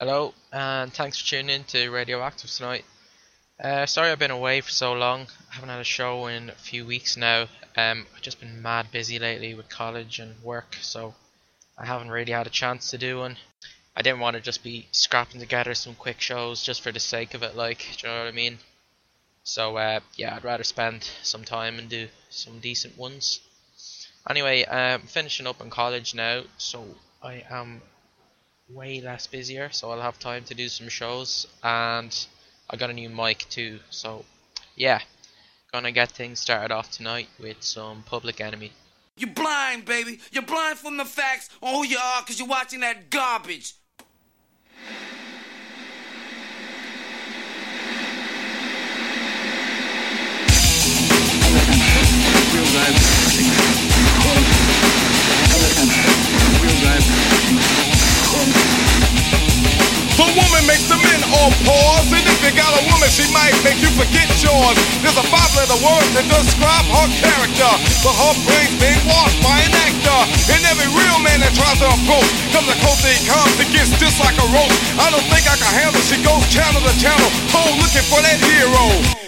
Hello, and thanks for tuning in to Radioactive tonight. Uh, sorry I've been away for so long. I haven't had a show in a few weeks now. Um, I've just been mad busy lately with college and work, so I haven't really had a chance to do one. I didn't want to just be scrapping together some quick shows just for the sake of it, like, do you know what I mean? So, uh, yeah, I'd rather spend some time and do some decent ones. Anyway, I'm finishing up in college now, so I am way less busier, so I'll have time to do some shows. And I got a new mic too, so yeah, gonna get things started off tonight with some Public Enemy. You're blind, baby. You're blind from the facts on who you are because you're watching that garbage. The woman makes the men all pause, and if you got a woman, she might make you forget yours. There's a five-letter word that describe her character, but her brain's being washed by an actor. And every real man that tries to approach comes the closer he comes, it gets just like a rope. I don't think I can handle. She goes channel to channel, cold looking for that hero.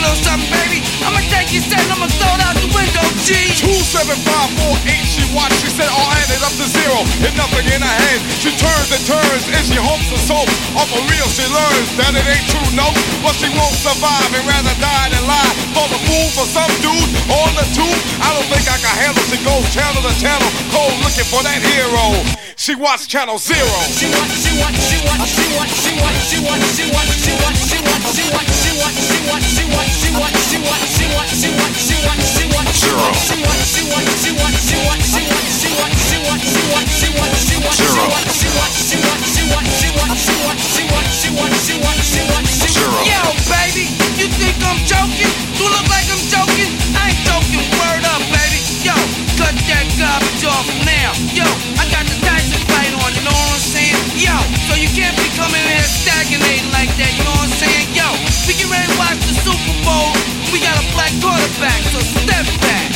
little something, baby. I'ma take your set I'ma throw it out the window, G. Two seven five four eight. She watched. She said, "All added up to zero, and nothing in her head." She turns and turns, and she hopes and so off a real. She learns that it ain't true, no. But she won't survive and rather die than lie. For the fool, for some dude on the tube, I don't think I can handle. She goes channel to channel, cold looking for that hero. She watched Channel Zero. She she she she she she she she she she she she she she she she she she she Zero. she she she she she she she she she she Zero. she she she she she she she she she Zero. Yo, baby, you think I'm joking? Do look like I'm joking? I ain't joking. Word up, baby. Yo, cut that garbage off now. Yo, I got the Tyson fight on. You know what I'm saying? Yo, so you can't be coming in here stagnating like that. You know what I'm saying? Yo, we get ready to watch the Super Bowl. We got a black quarterback, so step back.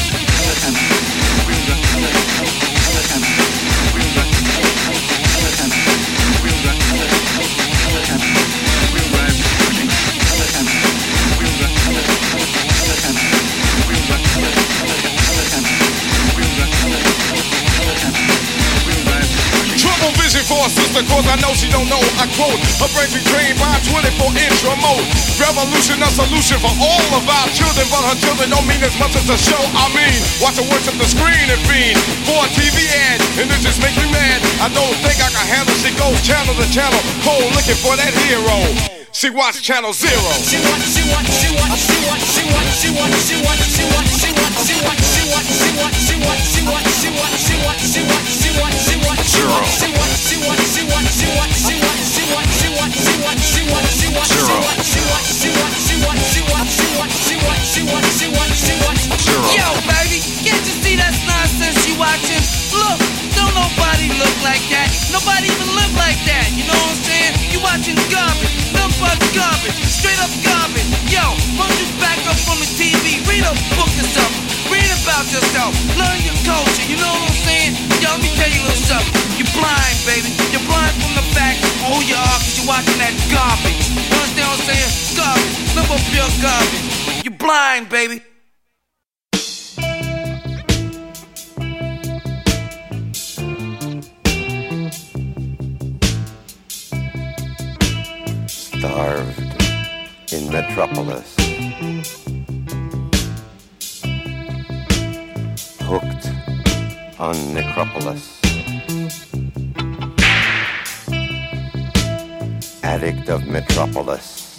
Trouble vision for a sister, cause I know she don't know. I quote, her brain be trained by 24 inch remote. Revolution, a solution for all of our children, but her children don't mean as much as the show. I mean, watch her worship the screen and fiend for a TV ad, and it just makes me mad. I don't think I can handle. She goes channel to channel, cold looking for that hero. She watch Channel Zero. She want, she want, she want, she want, she want, she want, she want, she want, she want, she want, she want, she want, she want, she want, she want, she want, she want, she want, she want, she want, Look, don't nobody look like that. Nobody even live like that. You know what I'm saying? Watching garbage, nothing but garbage, straight up garbage. Yo, don't you back up from the TV? Read a book or something. Read about yourself. Learn your culture. You know what I'm saying? Yo, let me tell you a little something. You're blind, baby. You're blind from the fact of who you are because you're watching that garbage. You understand what I'm saying? Garbage. Number pure garbage. You're blind, baby. starved in Metropolis. Hooked on Necropolis. Addict of Metropolis.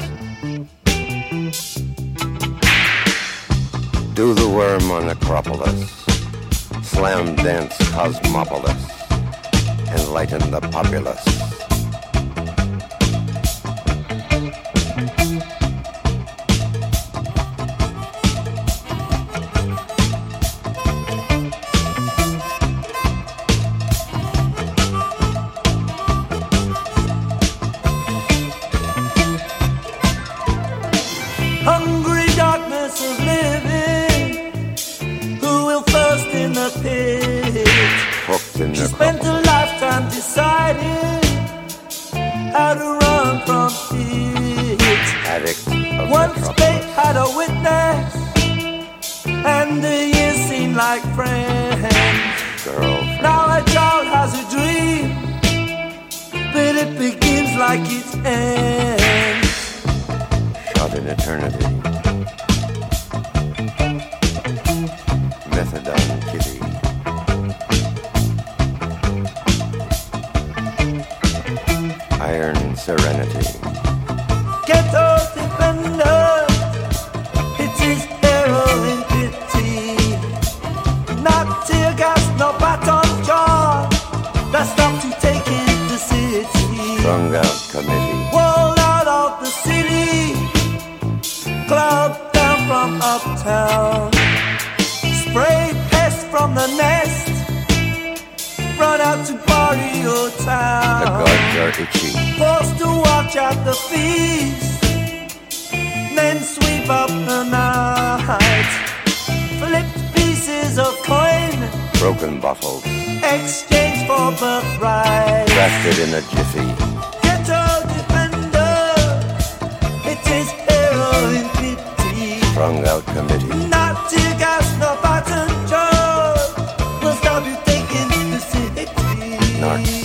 Do the worm on Acropolis. Slam dance Cosmopolis. Enlighten the populace.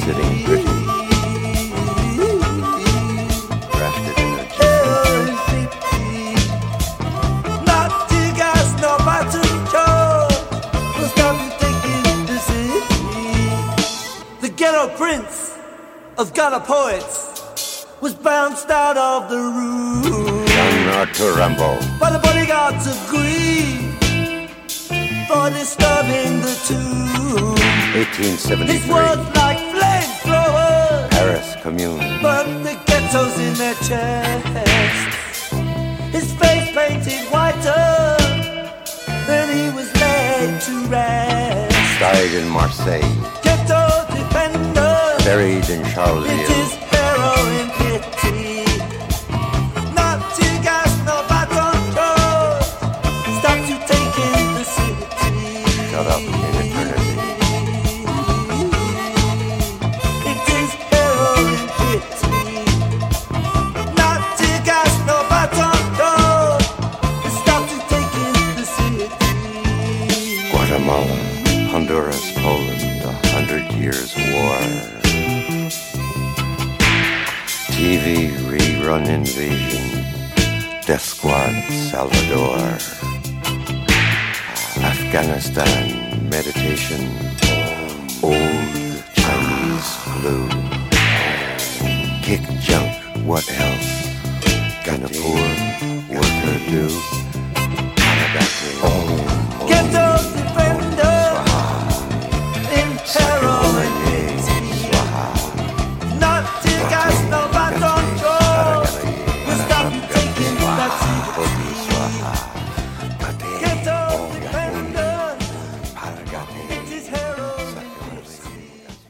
sitting pretty. Crafted. The ghetto prince of Ghana poets was bounced out of the room. Ghana to Rimbaud. By the bodyguards of greed for disturbing the tomb. 1873 commune. But the ghetto's in their chests. His face painted whiter than he was laid to rest. Died in Marseille. Ghetto defender. Buried in Charleville. It is harrowing.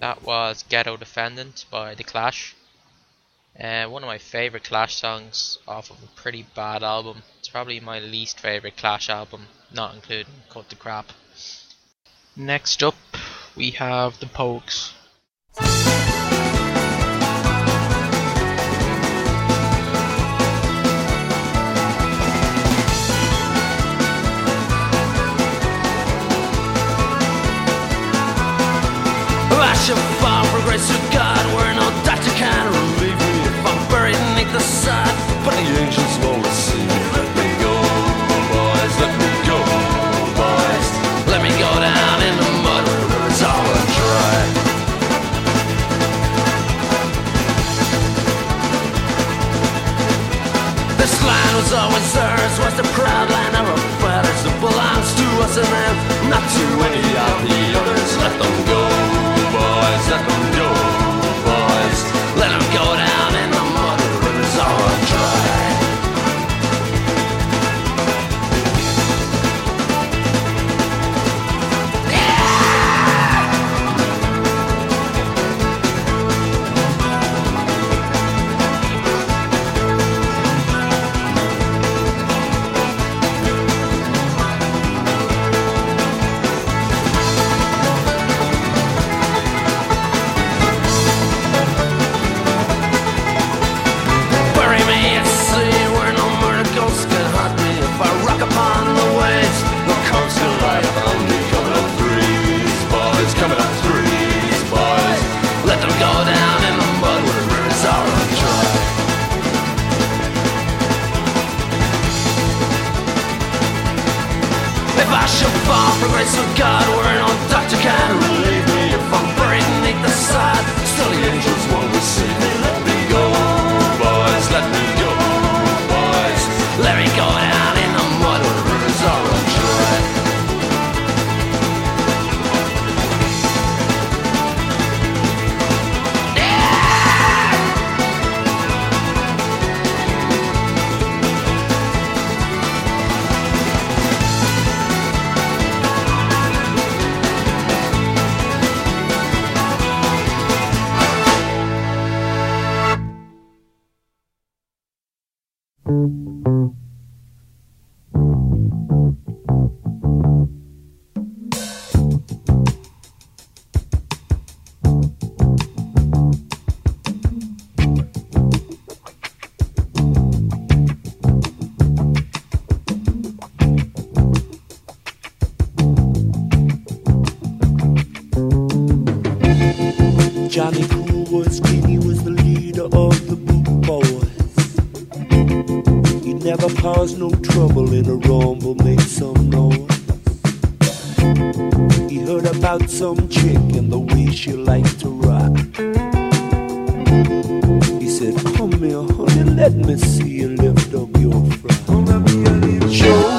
That was Ghetto Defendant by The Clash. Uh, one of my favourite Clash songs off of a pretty bad album. It's probably my least favourite Clash album, not including Cut the Crap. Next up we have the Pogues. Rush of far progress to God, where no doctor can relieve me if I'm buried beneath the sod. But the angels line was always ours, was the proud line of our fathers. that belongs to us and them, not to any of the others. Let them go, boys, let them go. He said, Come here, honey, let me see you lift up your frown.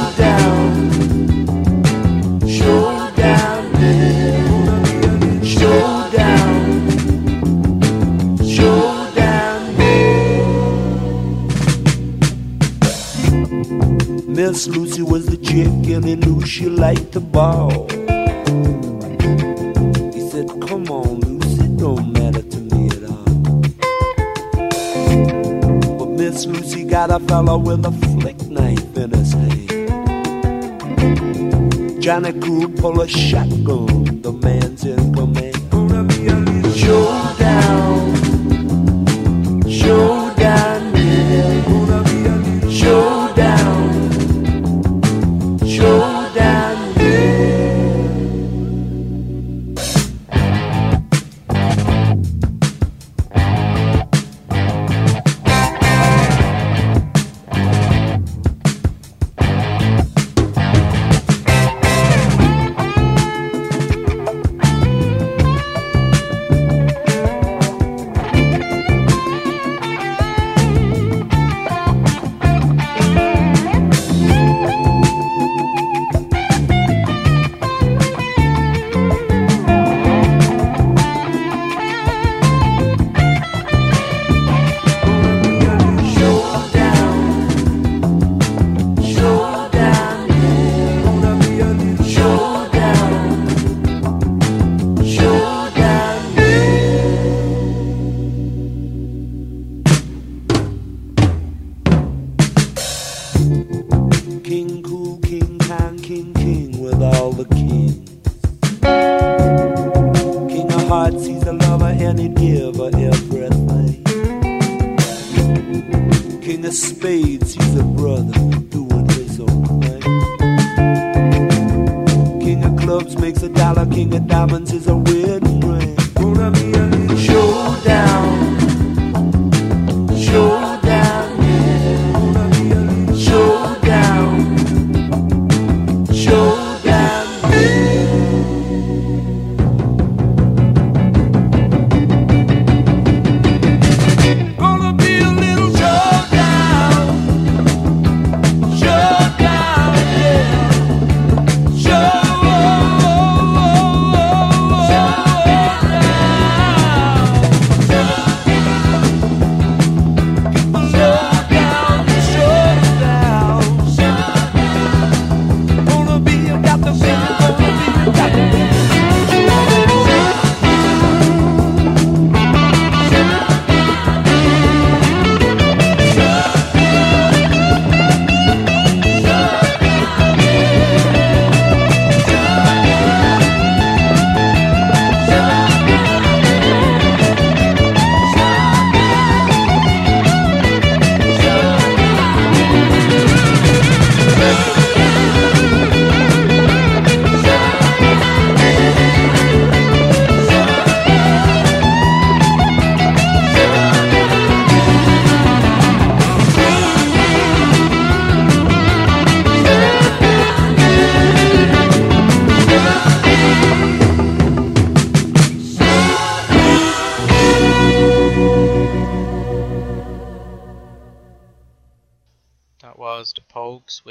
gonna cool, pull a shackle the man's in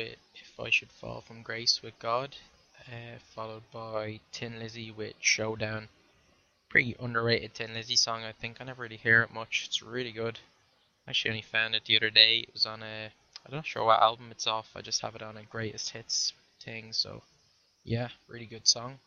with If I Should Fall from Grace with God, uh, followed by Thin Lizzy with Showdown. Pretty underrated Thin Lizzy song, I think. I never really hear it much. It's really good. I actually, only found it the other day. It was on a. I'm not sure what album it's off. I just have it on a greatest hits thing. So, yeah, really good song.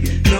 Get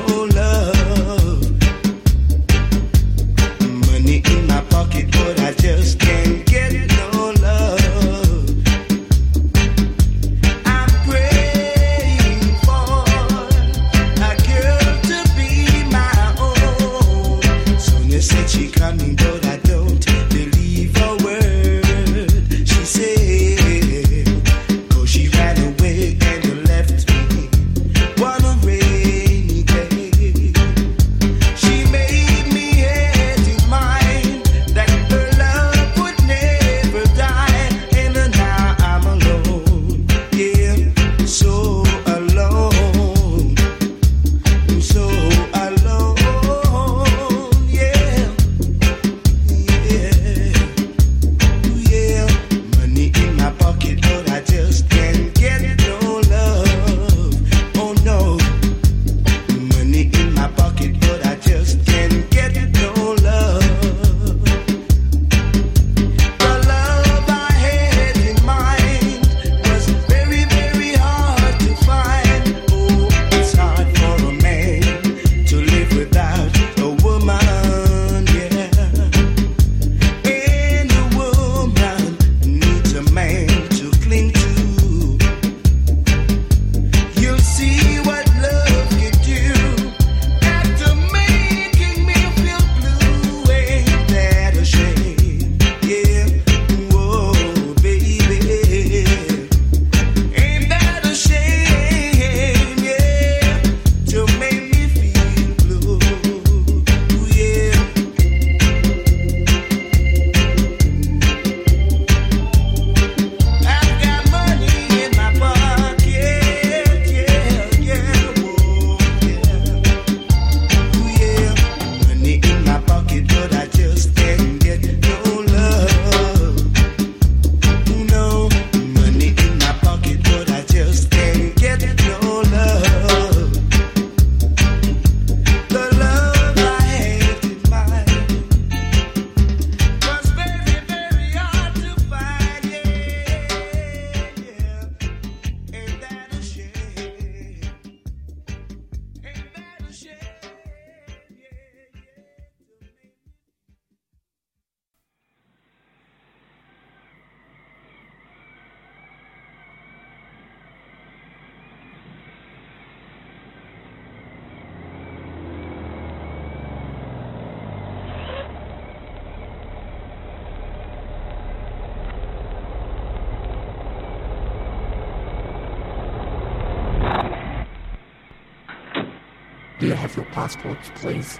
have your passports, please?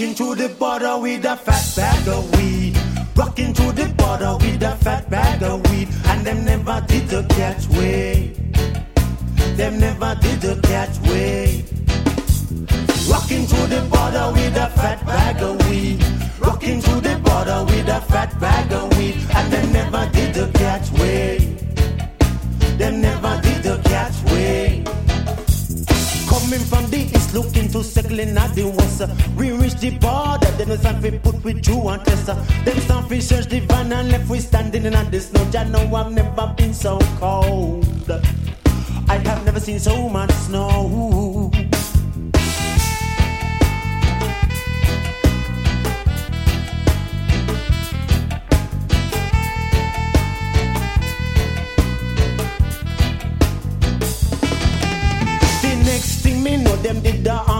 Rocking to the border with a fat bag of weed. Rocking to the border with a fat bag of weed. And them never did the catch way. Them never did the catch way. Rocking to the border with a fat bag of weed. Rocking to the border with a fat bag of weed. And them never did the catch way. Them never did the catch way. Coming from the east, looking to circling at the west. We reach the border, then stand we put with you and test. Them stand we search the van and left we standing in the snow. I know I've never been so cold. I have never seen so much snow.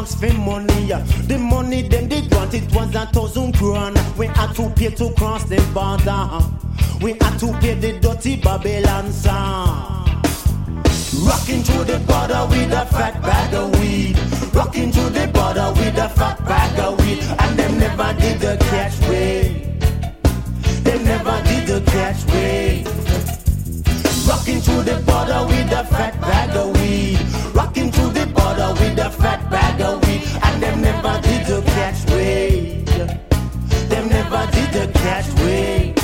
arms for money. The money them they grant it was a thousand grand. We had to pay to cross the border. We had to pay the dirty Babylon sound. Rocking to the border with a fat bag of weed. Rocking to the border with a fat bag of weed. And them never did the catch way. They never did the catch way. Rocking to the border with a fat bag of weed. Rocking to the border with a fat bag of weed. And them never did the catch me. Them never did the catch me.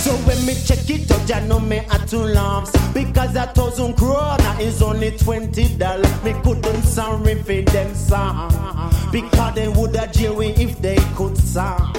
So when me check it out, I know me at two lamps. Because a thousand krona is only twenty dollars. Me couldn't sound riffy them song. Because they would have jail if they could sound.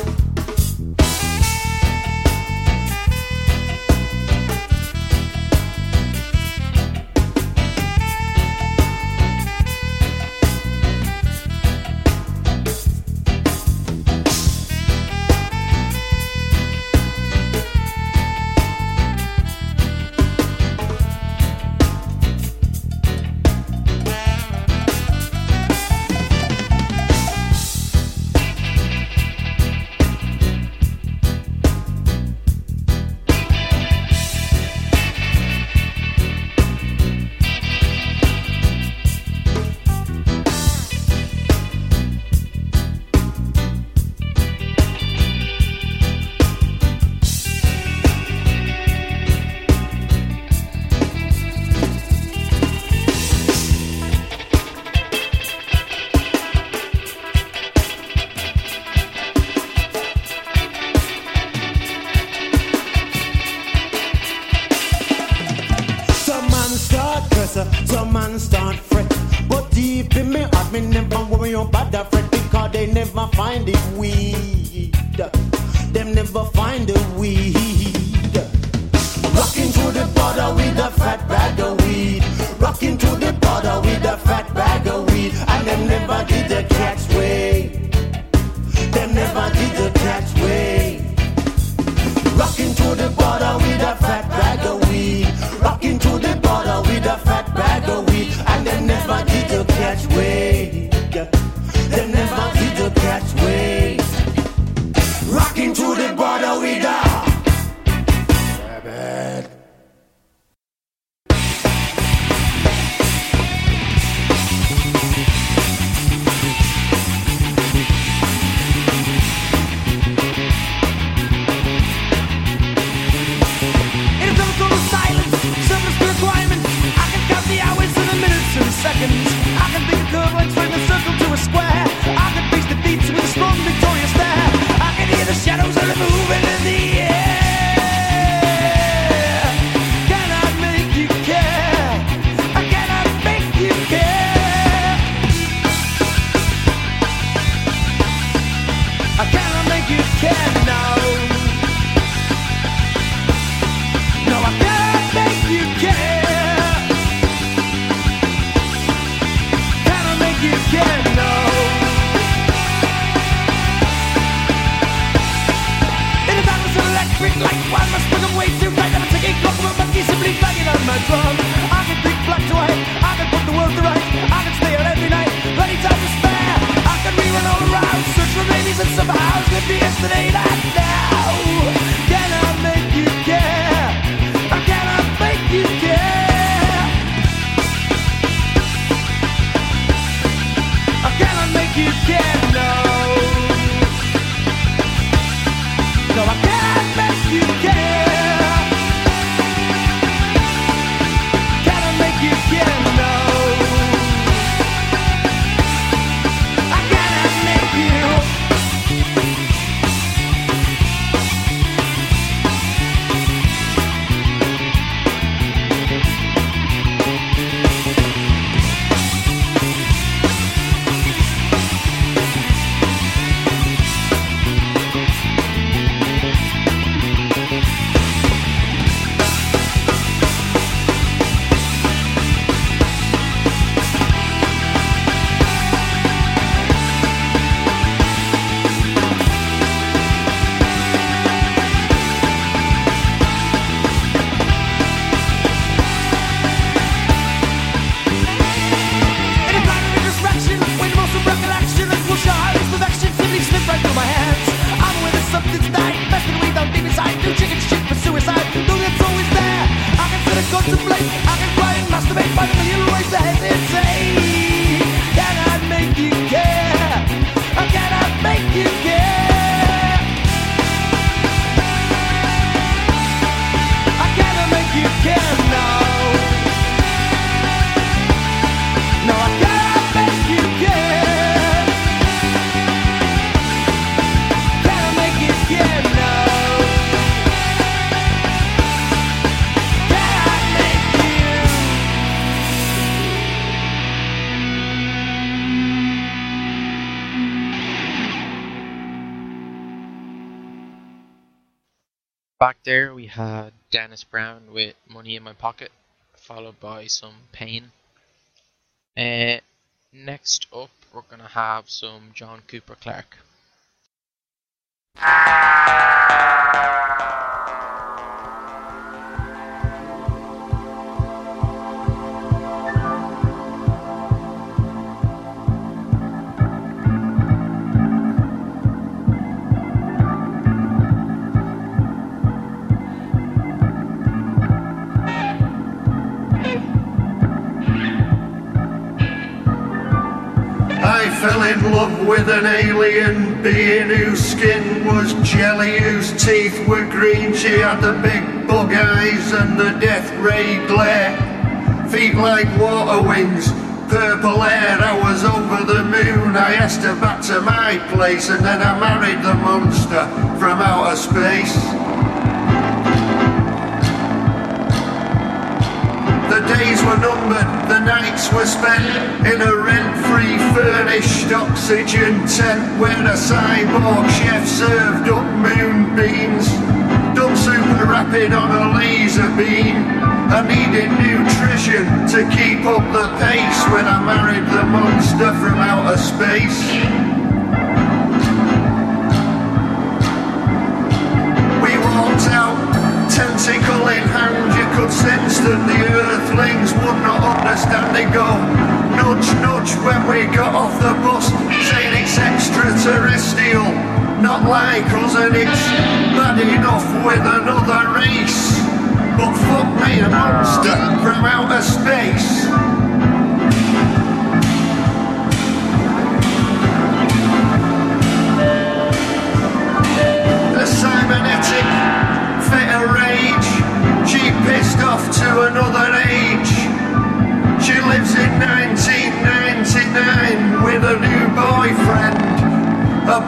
to play. There we had Dennis Brown with Money in My Pocket, followed by some Pain. Uh, next up, we're gonna have some John Cooper Clarke. I fell in love with an alien being whose skin was jelly, whose teeth were green. She had the big bug eyes and the death ray glare. Feet like water wings, purple hair. I was over the moon. I asked her back to my place, and then I married the monster from outer space. The days were numbered, nights were spent in a rent-free furnished oxygen tent where a cyborg chef served up moonbeams. Done super rapid on a laser beam. I needed nutrition to keep up the pace when I married the monster from outer space. We walked out, tentacle in hand. You could sense that the earthlings would not understand it. Go nudge, nudge when we got off the bus, saying it's extraterrestrial, not like us, and it's bad enough with another race. But fuck me, a monster from outer space.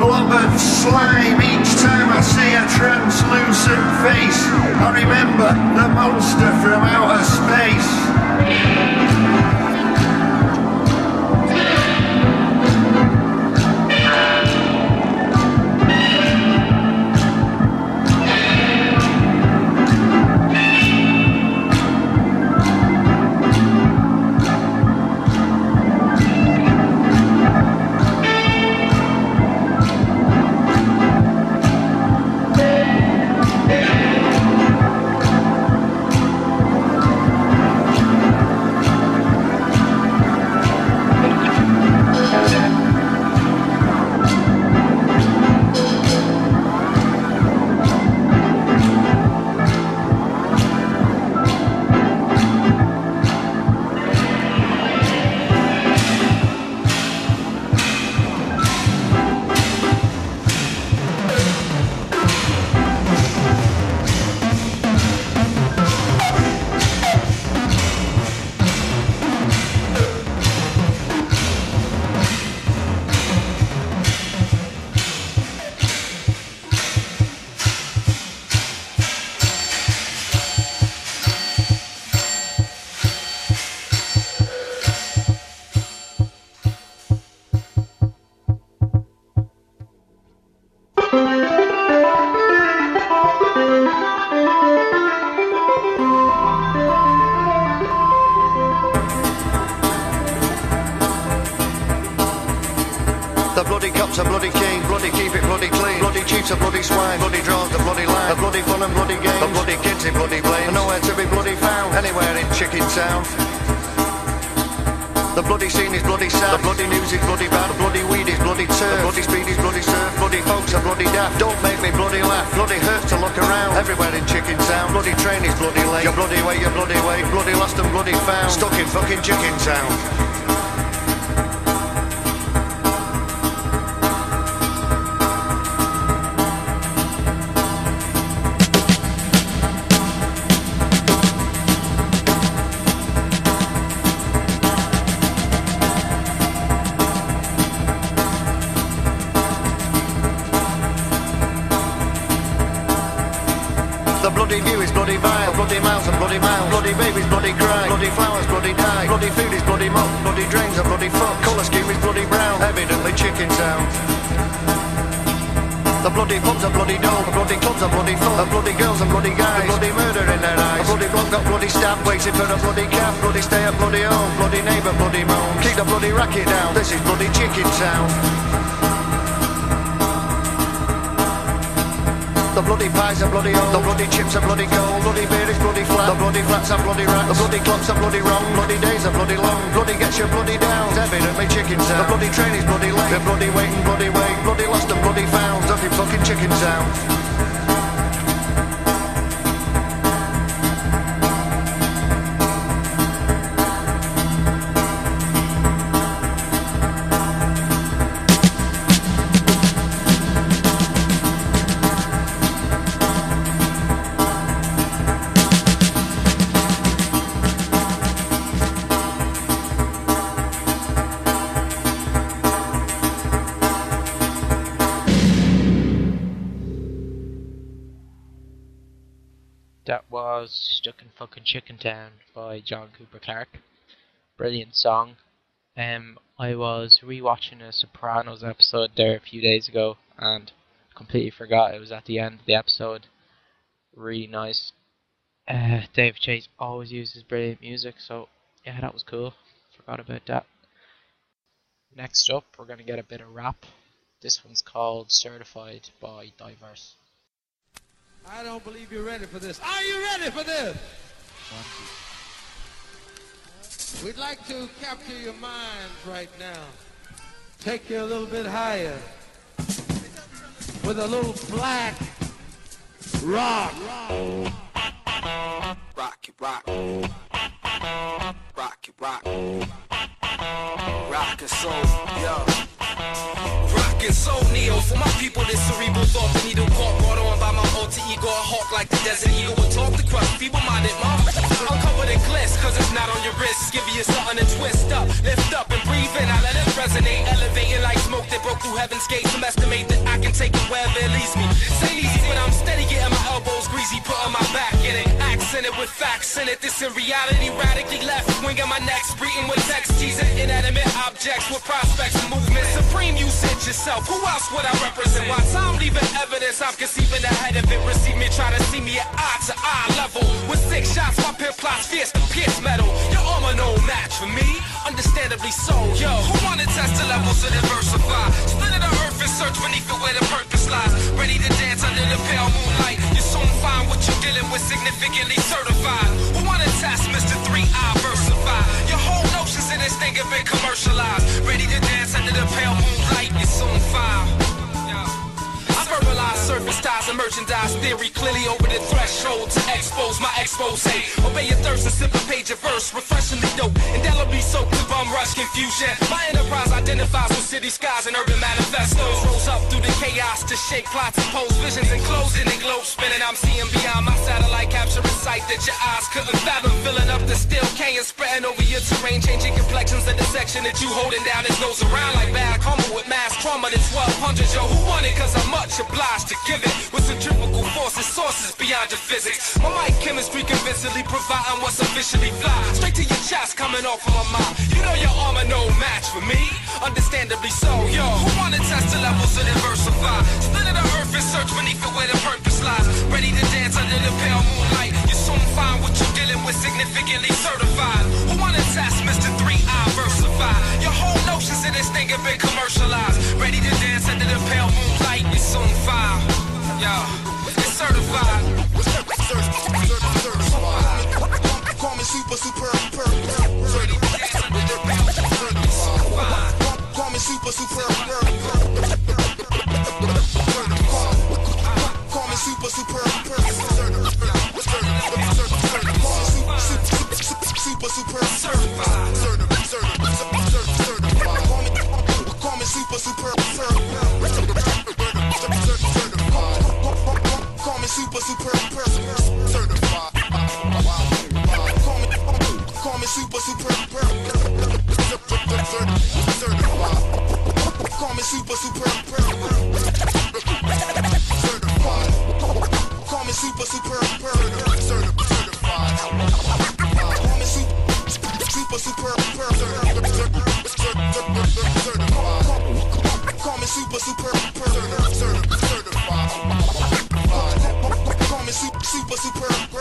Of slime each time I see a translucent face. I remember the monster from outer space. Clean. Bloody swine, bloody draws the bloody line. A bloody fun and bloody games, the bloody in bloody blame. Nowhere to be bloody found, anywhere in Chicken Town. The bloody scene is bloody sad, the bloody news is bloody bad, the bloody weed is bloody turf, the bloody speed is bloody surf, bloody folks are bloody daft. Don't make me bloody laugh, bloody hurts to look around. Everywhere in Chicken Town, bloody train is bloody late. You're bloody way, you're bloody way, bloody lost and bloody found. Stuck in fucking Chicken Town. Bloody mouths bloody babies bloody cry, bloody flowers bloody die, bloody food is bloody muck, bloody drains are bloody fuck, colour scheme is bloody brown, evidently chicken town. The bloody pubs are bloody dull. The bloody clubs are bloody full. The bloody girls and bloody guys. The bloody murder in their eyes. A bloody bloke got bloody stabbed, waiting for a bloody cab. Bloody stay at bloody home. Bloody neighbour, bloody moan. Keep the bloody racket down. This is bloody chicken town. Bloody pies are bloody old. The bloody chips are bloody gold. Bloody beer is bloody flat. The bloody flats are bloody rats. The bloody clocks are bloody wrong. Bloody days are bloody long. Bloody gets you bloody down. Evidently chicken town. The bloody train is bloody late. The bloody waiting, bloody wait. Bloody lost and bloody found. Ducky fucking chicken town. Fucking Chicken Town by John Cooper Clarke. Brilliant song. Um, I was rewatching a Sopranos episode there a few days ago and completely forgot it was at the end of the episode. Really nice. Uh, Dave Chase always uses brilliant music, so yeah, that was cool. Forgot about that. Next up, we're gonna get a bit of rap. This one's called Certified by Diverse. I don't believe you're ready for this. Are you ready for this? We'd like to capture your minds right now. Take you a little bit higher. With a little black rock. Rock it, rock. Rock it, rock. Rock and soul, yo. And soul, Neo. For my people, this cerebral thought, the needle caught, brought on by my alter ego. A hawk like the desert eagle will talk the crust. Feeble-minded mom. Uncover the gliss, cause it's not on your wrist. Give you something to twist up, lift up and breathe in. I let it resonate, elevating like smoke that broke through heaven's gate. Some estimate that I can take it wherever it leads me. Ain't easy, when I'm steady getting my elbows greasy, putting my back in it. Accent it with facts in it. This in reality, radically left. wing Winging my neck, breathing with text, teasing inanimate objects with prospects and movements. Supreme, you said yourself. Who else would I represent? Why time leaving evidence? I'm conceiving ahead of it. Receive me, try to see me at eye to eye level. With six shots, my pit plots fierce pierce metal. Your armor no match for me. Understandably so, yo. Who wanna test the levels to diversify? Split of the earth and search beneath it where the purpose lies. Ready to dance under the pale moonlight. You soon find what you're dealing with significantly certified. Who wanna test Mr. 3I versify? Your whole notions in this thing have been commercialized. Ready to dance under the pale moonlight. You soon find. I surface ties and merchandise theory clearly over the threshold to expose my expose. Obey your thirst and sip a page of verse, refreshingly dope. Indelibly soaked to bum rush confusion. My enterprise identifies with city skies and urban manifestos. Rose up through the chaos to shake plots and pose visions and closing and globe spinning. I'm seeing beyond my satellite capturing sight that your eyes couldn't fathom. Filling up the still K and spreading over your terrain, changing complexions of the section that you holding down. It goes around like bad karma with mass trauma. The 1200s, yo, who want it? Cause I'm much obliged to give it. With centrifugal forces, sources beyond your physics. My mic chemistry convincingly providing what's officially fly. Straight to your chest, coming off of my mind. You know your armor no match for me. Understandably so, yo. Who wanna test the levels of diversify? Split of the earth and search beneath it where the purpose lies. Ready to dance under the pale moonlight. You soon find what you're dealing with significantly certified. Who wanna test Mr. 3I versify? Your whole notions of this thing have been commercialized. Ready to dance under the pale moonlight. You soon find, yo. It's certified. Call me super, super, super. Call me super, super, Call me super, super, Super, super, certified. Call me, call me super, superb. super, super, super, certified. Call me, call me super, super, super, certified. Call me super, super, super, certified. Call me super, super, super, certified. Call me super, super, super, certified. Call me super, super, super, certified super, super.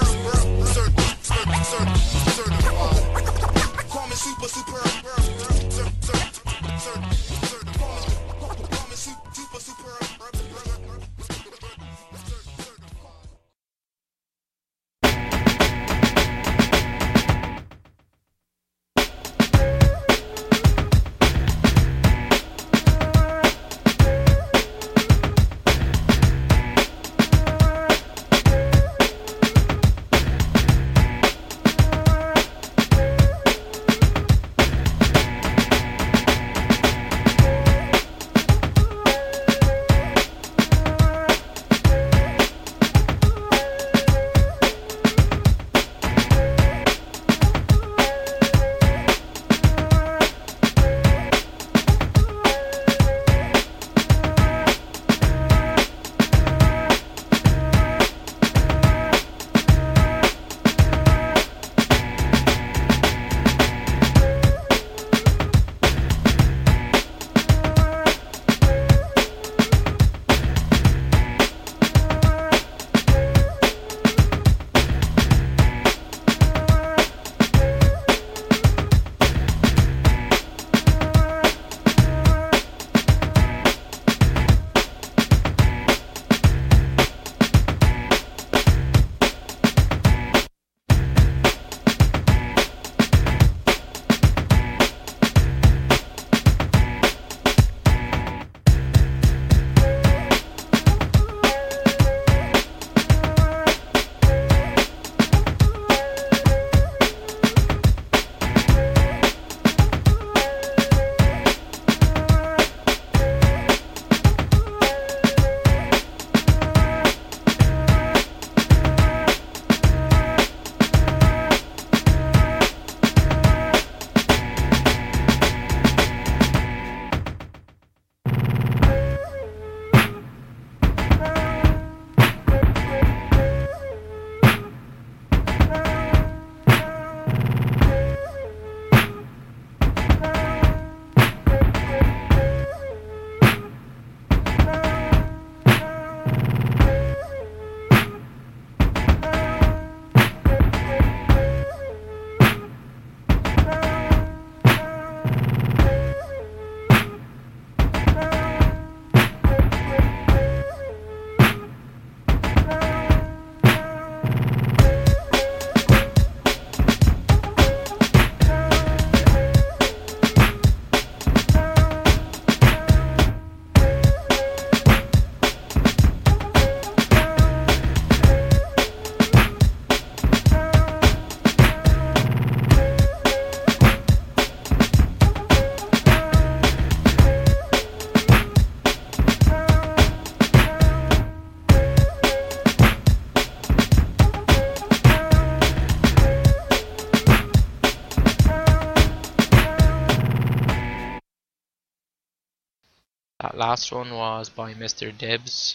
That last one was by Mr. Dibs.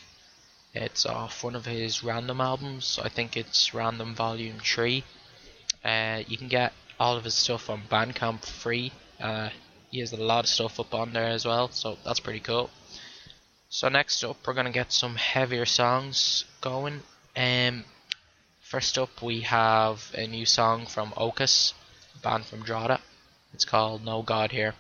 It's off one of his random albums. I think it's Random Volume 3. Uh, you can get all of his stuff on Bandcamp free. Uh, he has a lot of stuff up on there as well, so that's pretty cool. So next up, we're gonna get some heavier songs going. Um, first up, we have a new song from Ocus, a band from Drogheda. It's called No God Here.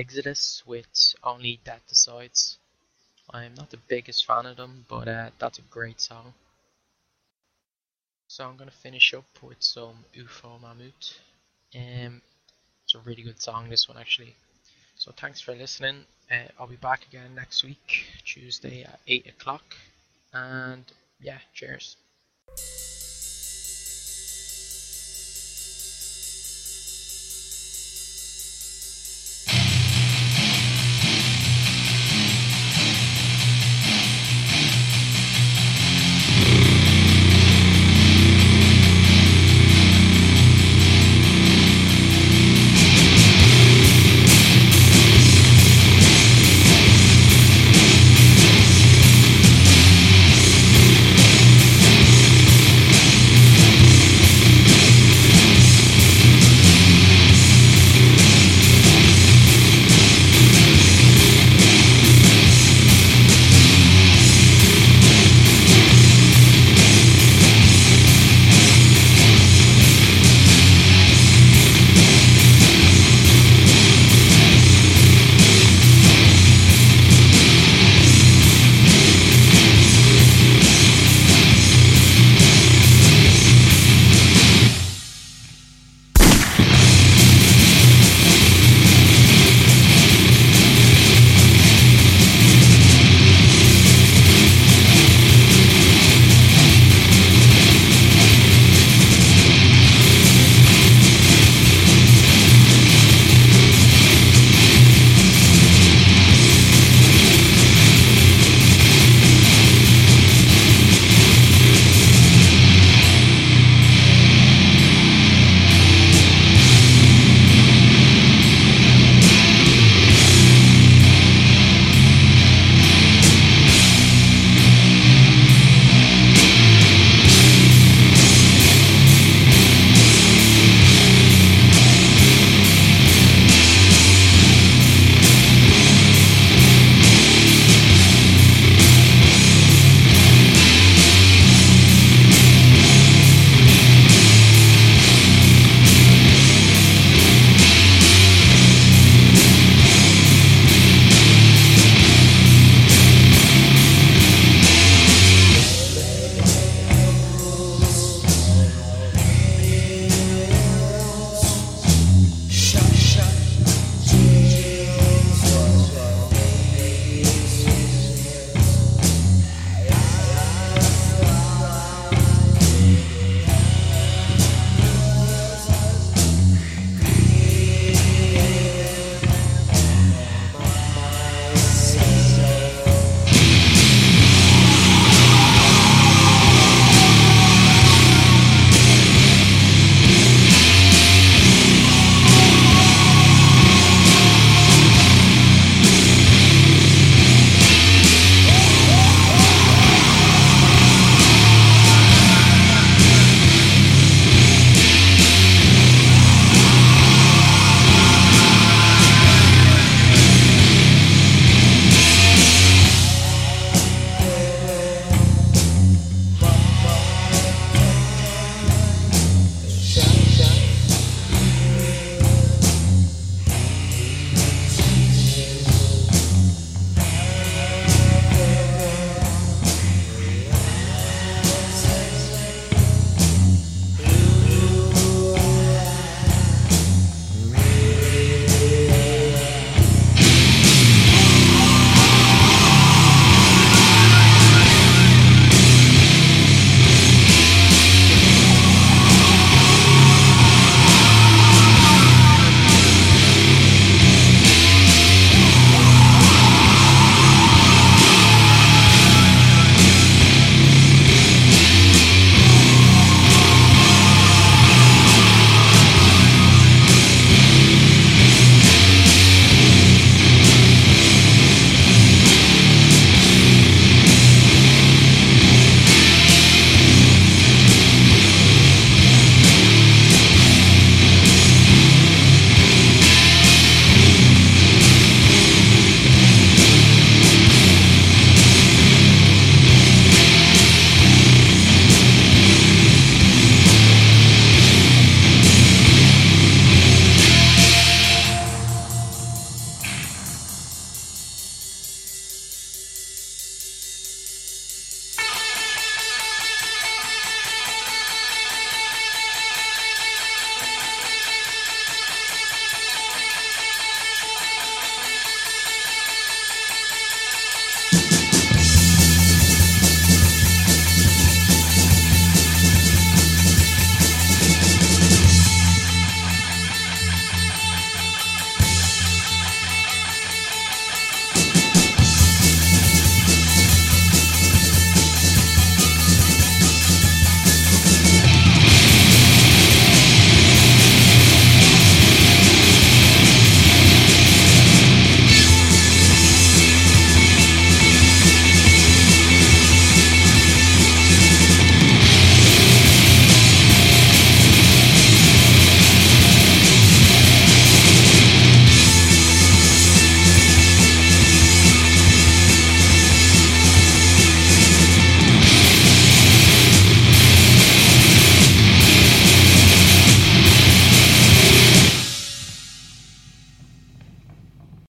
Exodus with Only Death Decides. I'm not the biggest fan of them, but uh, that's a great song. So I'm gonna finish up with some UFO Mammut. Um, it's a really good song, this one actually. So thanks for listening. Uh, I'll be back again next week, Tuesday at 8 o'clock. And yeah, cheers.